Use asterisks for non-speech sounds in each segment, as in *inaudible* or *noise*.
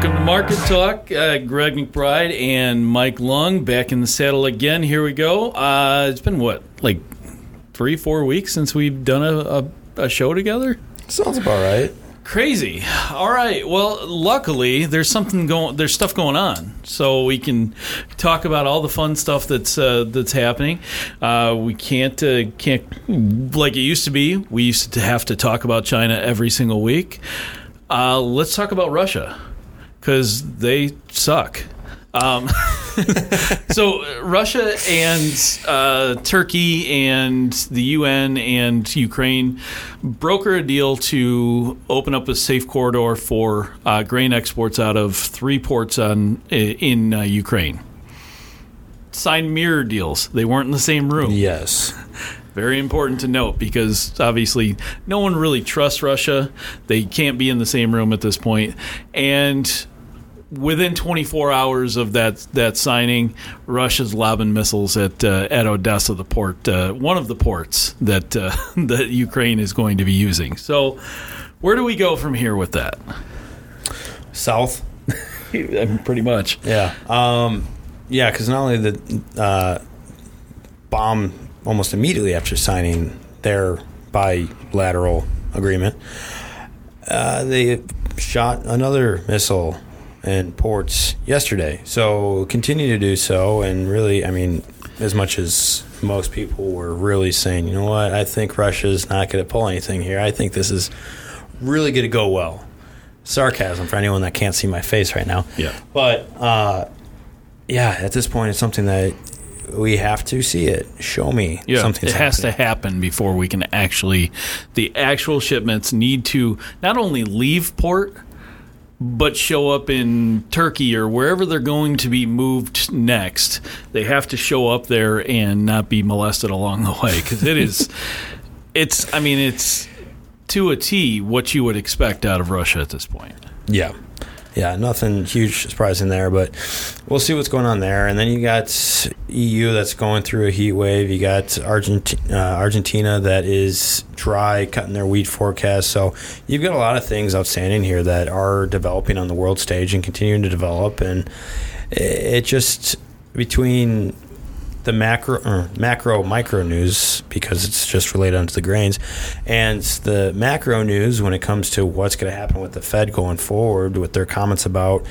Welcome to Market Talk. Uh, Greg McBride and Mike Lung back in the saddle again. Here we go. Uh, it's been what, like three, four weeks since we've done a, a, a show together? Sounds about right. Crazy. All right. Well, luckily there's something going. There's stuff going on, so we can talk about all the fun stuff that's uh, that's happening. Uh, we can't uh, can't like it used to be. We used to have to talk about China every single week. Uh, let's talk about Russia because they suck. Um, *laughs* so Russia and uh, Turkey and the UN and Ukraine broker a deal to open up a safe corridor for uh, grain exports out of three ports on in uh, Ukraine. Signed mirror deals. They weren't in the same room. Yes. Very important to note because obviously no one really trusts Russia. They can't be in the same room at this point. And within 24 hours of that that signing, Russia's lobbing missiles at uh, at Odessa, the port, uh, one of the ports that uh, *laughs* that Ukraine is going to be using. So, where do we go from here with that? South. *laughs* Pretty much. Yeah. Um, yeah, because not only the uh, bomb almost immediately after signing their bilateral agreement, uh, they shot another missile in ports yesterday. So continue to do so, and really, I mean, as much as most people were really saying, you know what, I think Russia's not going to pull anything here. I think this is really going to go well. Sarcasm for anyone that can't see my face right now. Yeah. But uh, yeah, at this point, it's something that we have to see it. Show me Yeah, something. it has to happen before we can actually. The actual shipments need to not only leave port, but show up in Turkey or wherever they're going to be moved next. They have to show up there and not be molested along the way because it is. *laughs* it's. I mean, it's to a T what you would expect out of Russia at this point. Yeah. Yeah, nothing huge surprising there, but we'll see what's going on there. And then you got EU that's going through a heat wave. You got Argent- uh, Argentina that is dry, cutting their wheat forecast. So you've got a lot of things outstanding here that are developing on the world stage and continuing to develop. And it just between the macro or macro micro news because it's just related onto the grains and the macro news when it comes to what's going to happen with the Fed going forward with their comments about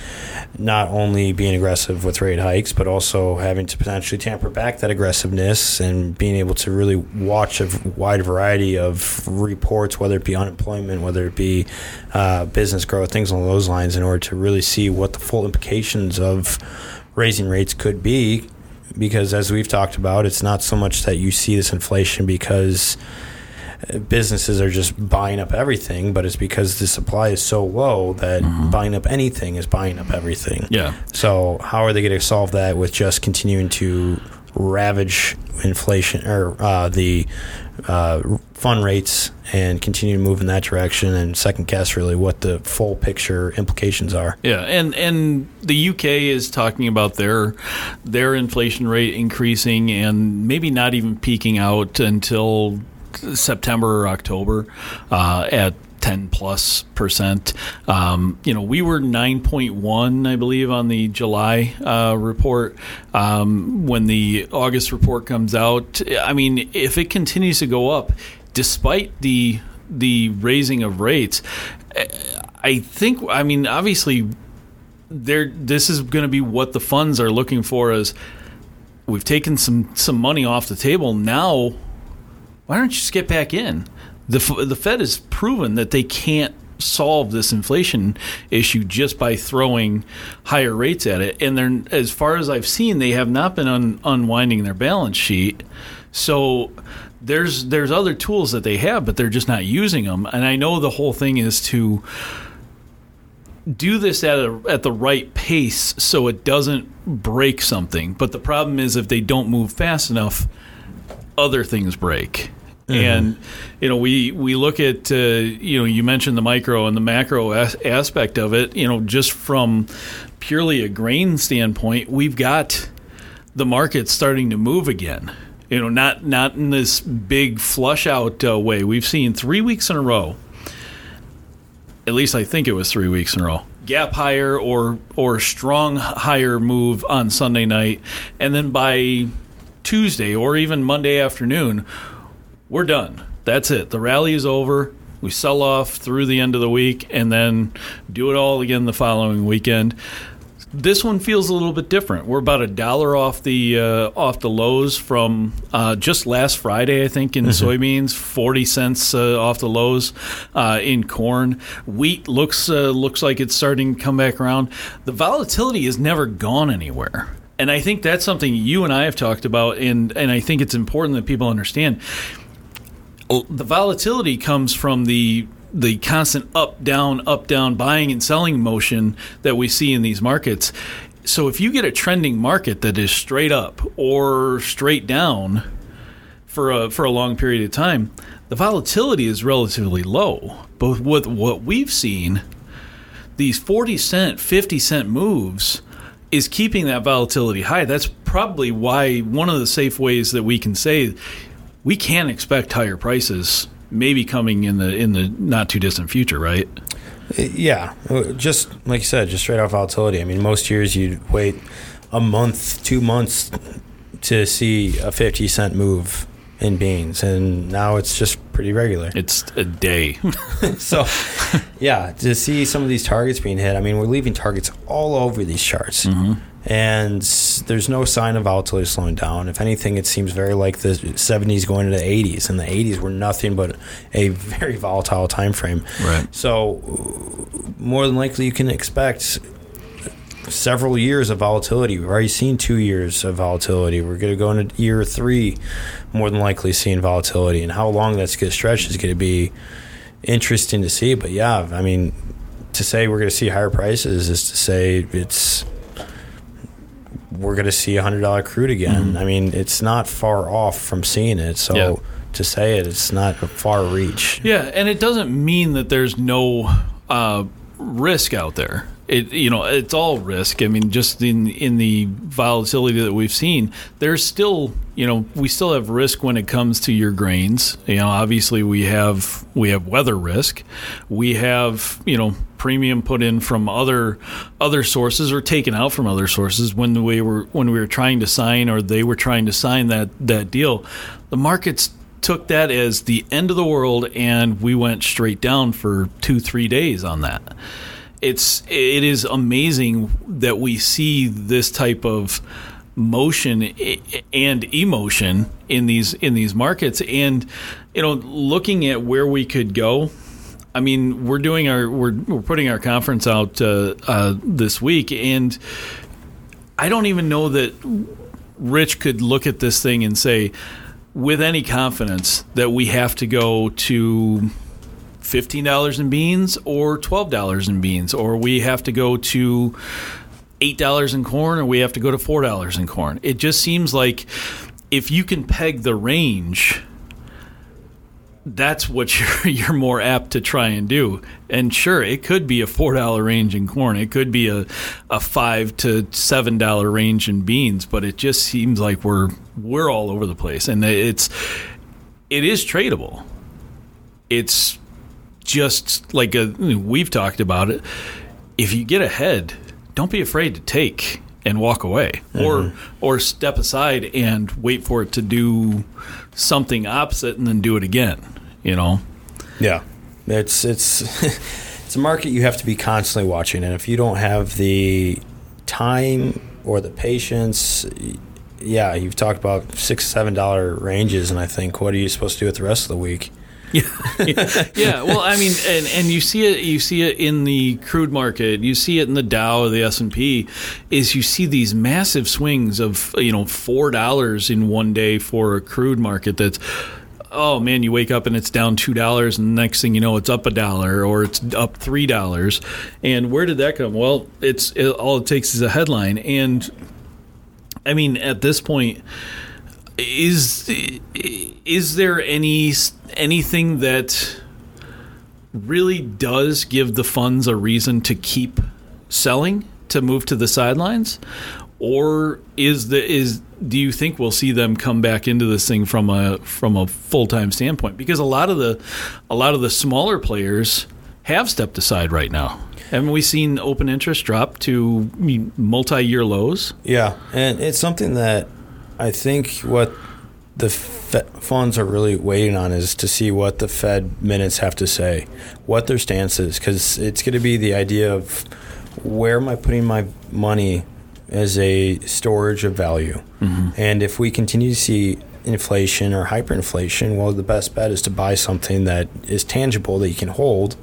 not only being aggressive with rate hikes but also having to potentially tamper back that aggressiveness and being able to really watch a wide variety of reports whether it be unemployment whether it be uh, business growth things along those lines in order to really see what the full implications of raising rates could be because as we've talked about, it's not so much that you see this inflation because businesses are just buying up everything, but it's because the supply is so low that mm-hmm. buying up anything is buying up everything. Yeah. So how are they going to solve that with just continuing to ravage inflation or uh, the uh, fund rates and continue to move in that direction and second guess really what the full picture implications are. Yeah, and and the UK is talking about their their inflation rate increasing and maybe not even peaking out until September or October uh, at 10 plus percent. Um, you know, we were 9.1, I believe, on the July uh, report. Um, when the August report comes out, I mean, if it continues to go up, despite the the raising of rates, I think, I mean, obviously, there. This is going to be what the funds are looking for. As we've taken some some money off the table now. Why don't you just get back in? The the Fed has proven that they can't solve this inflation issue just by throwing higher rates at it. And they're as far as I've seen, they have not been un, unwinding their balance sheet. So there's there's other tools that they have, but they're just not using them. And I know the whole thing is to do this at a, at the right pace so it doesn't break something. But the problem is if they don't move fast enough, other things break. Mm-hmm. And you know, we we look at uh, you know, you mentioned the micro and the macro as- aspect of it. You know, just from purely a grain standpoint, we've got the market starting to move again. You know, not not in this big flush out uh, way. We've seen three weeks in a row. At least I think it was three weeks in a row. gap higher or or strong higher move on Sunday night, and then by Tuesday or even Monday afternoon, we're done. That's it. The rally is over. We sell off through the end of the week and then do it all again the following weekend. This one feels a little bit different. We're about a dollar off the uh, off the lows from uh, just last Friday, I think, in *laughs* soybeans. Forty cents uh, off the lows uh, in corn. Wheat looks uh, looks like it's starting to come back around. The volatility has never gone anywhere, and I think that's something you and I have talked about, and and I think it's important that people understand the volatility comes from the the constant up down up down buying and selling motion that we see in these markets. So if you get a trending market that is straight up or straight down for a for a long period of time the volatility is relatively low. But with what we've seen these 40 cent 50 cent moves is keeping that volatility high. That's probably why one of the safe ways that we can say we can expect higher prices maybe coming in the in the not too distant future, right? Yeah, just like you said, just straight off volatility. I mean, most years you'd wait a month, two months to see a fifty cent move in beans, and now it's just pretty regular. It's a day. *laughs* *laughs* so, yeah, to see some of these targets being hit, I mean, we're leaving targets all over these charts. Mm-hmm and there's no sign of volatility slowing down. If anything, it seems very like the 70s going into the 80s, and the 80s were nothing but a very volatile time frame. Right. So, more than likely, you can expect several years of volatility. We've already seen two years of volatility. We're going to go into year three, more than likely seeing volatility, and how long that's going to stretch is going to be interesting to see. But yeah, I mean, to say we're going to see higher prices is to say it's we're going to see a hundred dollar crude again. Mm-hmm. I mean, it's not far off from seeing it. So yeah. to say it, it's not a far reach. Yeah, and it doesn't mean that there's no uh, risk out there it you know it's all risk. I mean, just in in the volatility that we've seen, there's still you know we still have risk when it comes to your grains. You know, obviously we have we have weather risk, we have you know premium put in from other other sources or taken out from other sources when we were when we were trying to sign or they were trying to sign that that deal. The markets took that as the end of the world and we went straight down for two three days on that it's it is amazing that we see this type of motion and emotion in these in these markets. And you know looking at where we could go I mean we're doing our we're, we're putting our conference out uh, uh, this week. And I don't even know that Rich could look at this thing and say with any confidence that we have to go to $15 in beans or $12 in beans, or we have to go to $8 in corn or we have to go to $4 in corn. It just seems like if you can peg the range, that's what *laughs* you're, you're more apt to try and do. And sure, it could be a $4 range in corn, it could be a, a 5 to $7 range in beans, but it just seems like we're we're all over the place and it's it is tradable. It's just like a, we've talked about it. If you get ahead, don't be afraid to take and walk away, mm-hmm. or or step aside and wait for it to do something opposite and then do it again. You know. Yeah, it's it's *laughs* it's a market you have to be constantly watching, and if you don't have the time or the patience yeah, you've talked about six, seven dollar ranges, and I think what are you supposed to do with the rest of the week? Yeah, *laughs* yeah. Well, I mean, and and you see it, you see it in the crude market, you see it in the Dow, or the S and P, is you see these massive swings of you know four dollars in one day for a crude market that's oh man, you wake up and it's down two dollars, and next thing you know, it's up a dollar or it's up three dollars. And where did that come? Well, it's it, all it takes is a headline, and I mean, at this point, is is there any anything that really does give the funds a reason to keep selling to move to the sidelines or is the is do you think we'll see them come back into this thing from a from a full-time standpoint because a lot of the a lot of the smaller players have stepped aside right now. Haven't we seen open interest drop to multi-year lows? Yeah, and it's something that I think what the funds are really waiting on is to see what the Fed minutes have to say, what their stance is, because it's going to be the idea of where am I putting my money as a storage of value, mm-hmm. and if we continue to see inflation or hyperinflation, well, the best bet is to buy something that is tangible that you can hold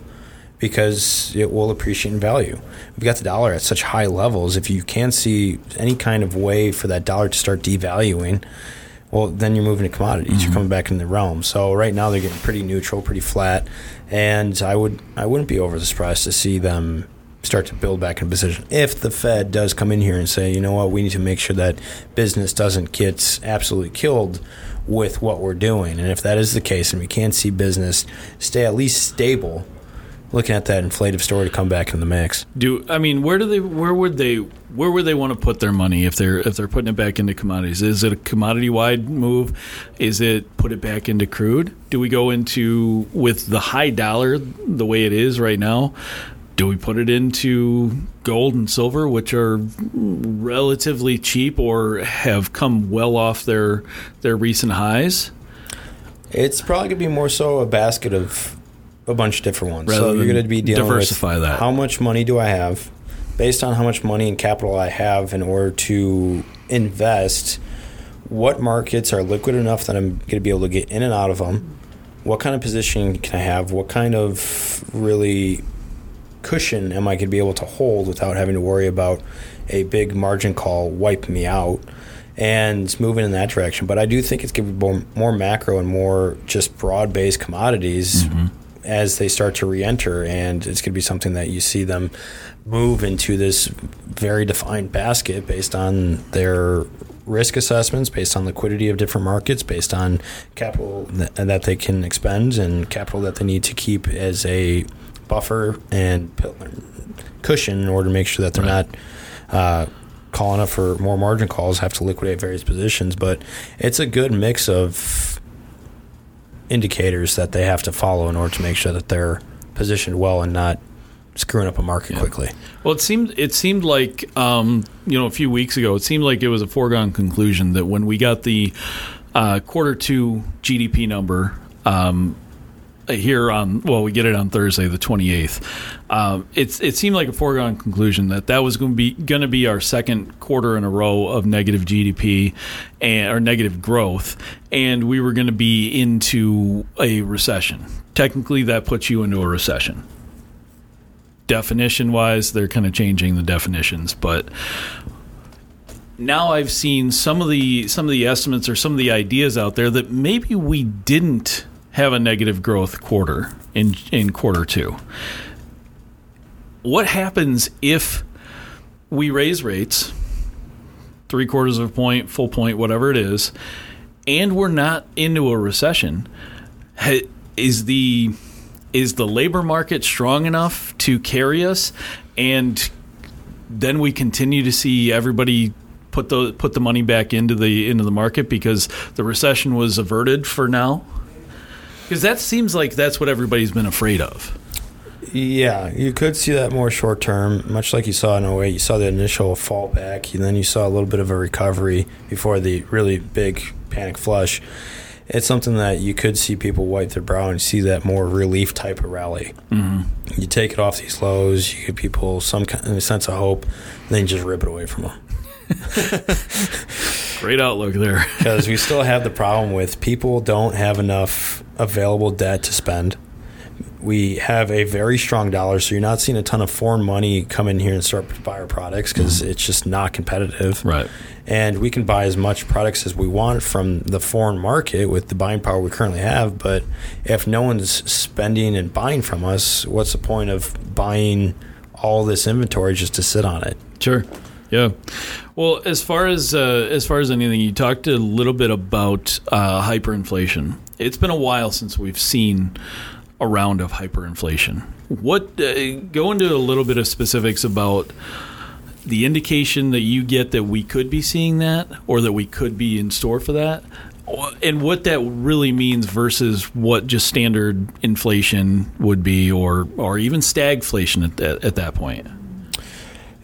because it will appreciate in value. We've got the dollar at such high levels. If you can't see any kind of way for that dollar to start devaluing, well, then you're moving to commodities. Mm-hmm. You're coming back in the realm. So right now they're getting pretty neutral, pretty flat, and I would I wouldn't be over surprised to see them start to build back in position. If the Fed does come in here and say, you know what, we need to make sure that business doesn't get absolutely killed with what we're doing, and if that is the case, and we can't see business stay at least stable looking at that inflative story to come back in the mix. Do I mean where do they where would they where would they want to put their money if they're if they're putting it back into commodities? Is it a commodity wide move? Is it put it back into crude? Do we go into with the high dollar the way it is right now? Do we put it into gold and silver, which are relatively cheap or have come well off their their recent highs? It's probably gonna be more so a basket of a bunch of different ones. Rather so you're going to be dealing diversify with that. how much money do I have, based on how much money and capital I have in order to invest. What markets are liquid enough that I'm going to be able to get in and out of them? What kind of position can I have? What kind of really cushion am I going to be able to hold without having to worry about a big margin call wiping me out? and it's moving in that direction. But I do think it's going to be more, more macro and more just broad based commodities mm-hmm as they start to re-enter, and it's going to be something that you see them move into this very defined basket based on their risk assessments, based on liquidity of different markets, based on capital th- that they can expend and capital that they need to keep as a buffer and cushion in order to make sure that they're right. not. Uh, calling up for more margin calls, have to liquidate various positions, but it's a good mix of indicators that they have to follow in order to make sure that they're positioned well and not screwing up a market yeah. quickly. Well, it seemed it seemed like um, you know a few weeks ago, it seemed like it was a foregone conclusion that when we got the uh, quarter two GDP number. Um, here on well we get it on Thursday the 28th um, it's it seemed like a foregone conclusion that that was going to be going to be our second quarter in a row of negative GDP and or negative growth and we were going to be into a recession. Technically that puts you into a recession. Definition wise they're kind of changing the definitions but now I've seen some of the some of the estimates or some of the ideas out there that maybe we didn't have a negative growth quarter in in quarter two. What happens if we raise rates three quarters of a point, full point, whatever it is, and we're not into a recession? Is the is the labor market strong enough to carry us and then we continue to see everybody put the put the money back into the into the market because the recession was averted for now because that seems like that's what everybody's been afraid of. Yeah, you could see that more short term, much like you saw in 08. You saw the initial fallback, and then you saw a little bit of a recovery before the really big panic flush. It's something that you could see people wipe their brow and see that more relief type of rally. Mm-hmm. You take it off these lows, you give people some kind of sense of hope, and then you just rip it away from them. *laughs* Great outlook there. *laughs* Because we still have the problem with people don't have enough available debt to spend. We have a very strong dollar, so you're not seeing a ton of foreign money come in here and start to buy our products because mm. it's just not competitive. Right. And we can buy as much products as we want from the foreign market with the buying power we currently have. But if no one's spending and buying from us, what's the point of buying all this inventory just to sit on it? Sure. Yeah. Well, as far as uh, as far as anything, you talked a little bit about uh, hyperinflation. It's been a while since we've seen a round of hyperinflation. What uh, go into a little bit of specifics about the indication that you get that we could be seeing that, or that we could be in store for that, and what that really means versus what just standard inflation would be, or or even stagflation at that, at that point.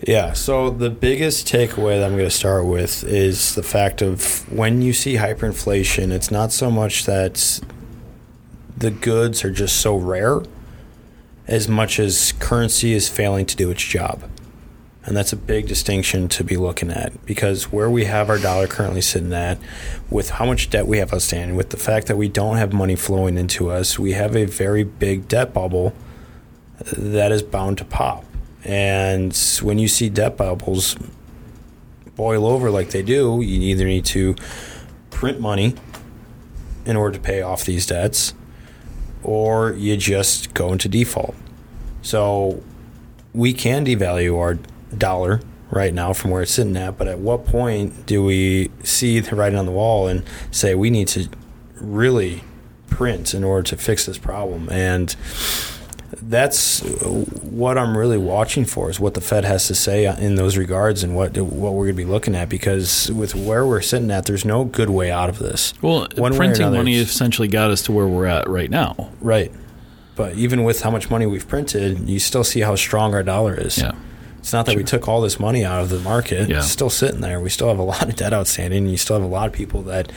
Yeah. So the biggest takeaway that I'm going to start with is the fact of when you see hyperinflation, it's not so much that the goods are just so rare as much as currency is failing to do its job. And that's a big distinction to be looking at because where we have our dollar currently sitting at, with how much debt we have outstanding, with the fact that we don't have money flowing into us, we have a very big debt bubble that is bound to pop. And when you see debt bubbles boil over like they do, you either need to print money in order to pay off these debts or you just go into default. So we can devalue our dollar right now from where it's sitting at, but at what point do we see the writing on the wall and say we need to really print in order to fix this problem? And that's what I'm really watching for is what the Fed has to say in those regards and what what we're going to be looking at because with where we're sitting at, there's no good way out of this. Well, One printing another, money essentially got us to where we're at right now. Right, but even with how much money we've printed, you still see how strong our dollar is. Yeah. It's not that sure. we took all this money out of the market. Yeah. It's still sitting there. We still have a lot of debt outstanding. And you still have a lot of people that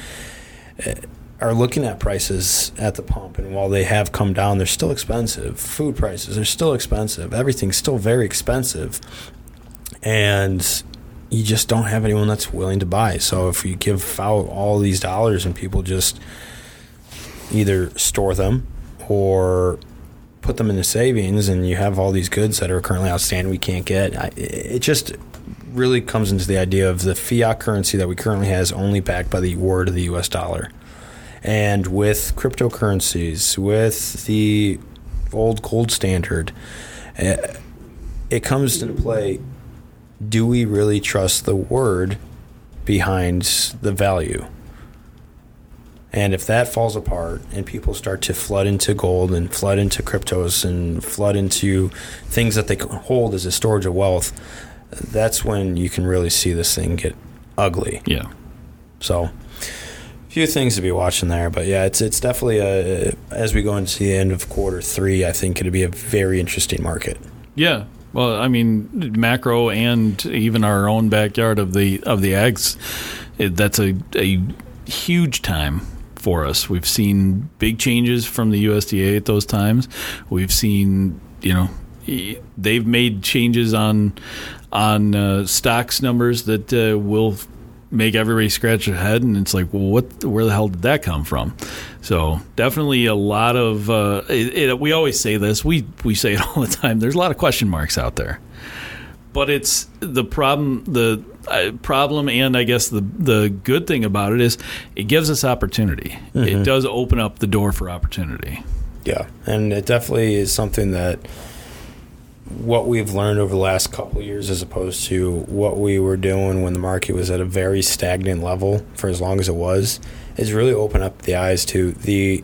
are looking at prices at the pump, and while they have come down, they're still expensive. Food prices are still expensive. Everything's still very expensive, and you just don't have anyone that's willing to buy. So if you give out all these dollars and people just either store them or put them into savings, and you have all these goods that are currently outstanding we can't get, it just really comes into the idea of the fiat currency that we currently have is only backed by the word of the U.S. dollar. And with cryptocurrencies, with the old gold standard, eh, it comes into play do we really trust the word behind the value? And if that falls apart and people start to flood into gold and flood into cryptos and flood into things that they hold as a storage of wealth, that's when you can really see this thing get ugly. Yeah. So few things to be watching there, but yeah, it's it's definitely a as we go into the end of quarter three. I think it'll be a very interesting market. Yeah, well, I mean, macro and even our own backyard of the of the it, that's a a huge time for us. We've seen big changes from the USDA at those times. We've seen, you know, they've made changes on on uh, stocks numbers that uh, will make everybody scratch their head, and it's like, well, what? Where the hell did that come from? So definitely a lot of. Uh, it, it, we always say this. We we say it *laughs* all the time. There's a lot of question marks out there, but it's the problem. The uh, problem, and I guess the the good thing about it is it gives us opportunity. Mm-hmm. It does open up the door for opportunity. Yeah, and it definitely is something that what we've learned over the last couple years as opposed to what we were doing when the market was at a very stagnant level for as long as it was is really open up the eyes to the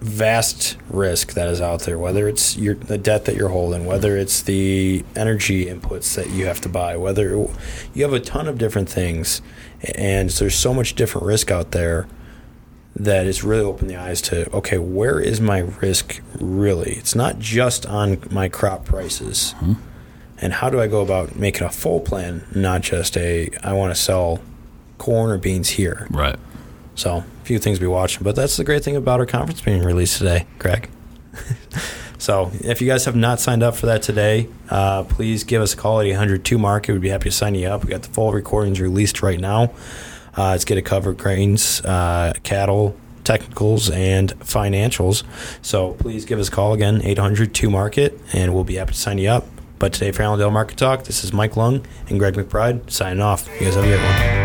vast risk that is out there whether it's your the debt that you're holding whether it's the energy inputs that you have to buy whether you have a ton of different things and there's so much different risk out there that it's really opened the eyes to okay, where is my risk really? It's not just on my crop prices. Mm-hmm. And how do I go about making a full plan, not just a I want to sell corn or beans here? Right. So, a few things to be watching. But that's the great thing about our conference being released today, Greg. *laughs* so, if you guys have not signed up for that today, uh, please give us a call at 802 Market. We'd be happy to sign you up. We got the full recordings released right now. Uh, it's going to cover grains, uh, cattle, technicals, and financials. So please give us a call again, 800 2 Market, and we'll be happy to sign you up. But today for Allendale Market Talk, this is Mike Lung and Greg McBride signing off. You guys have a good one.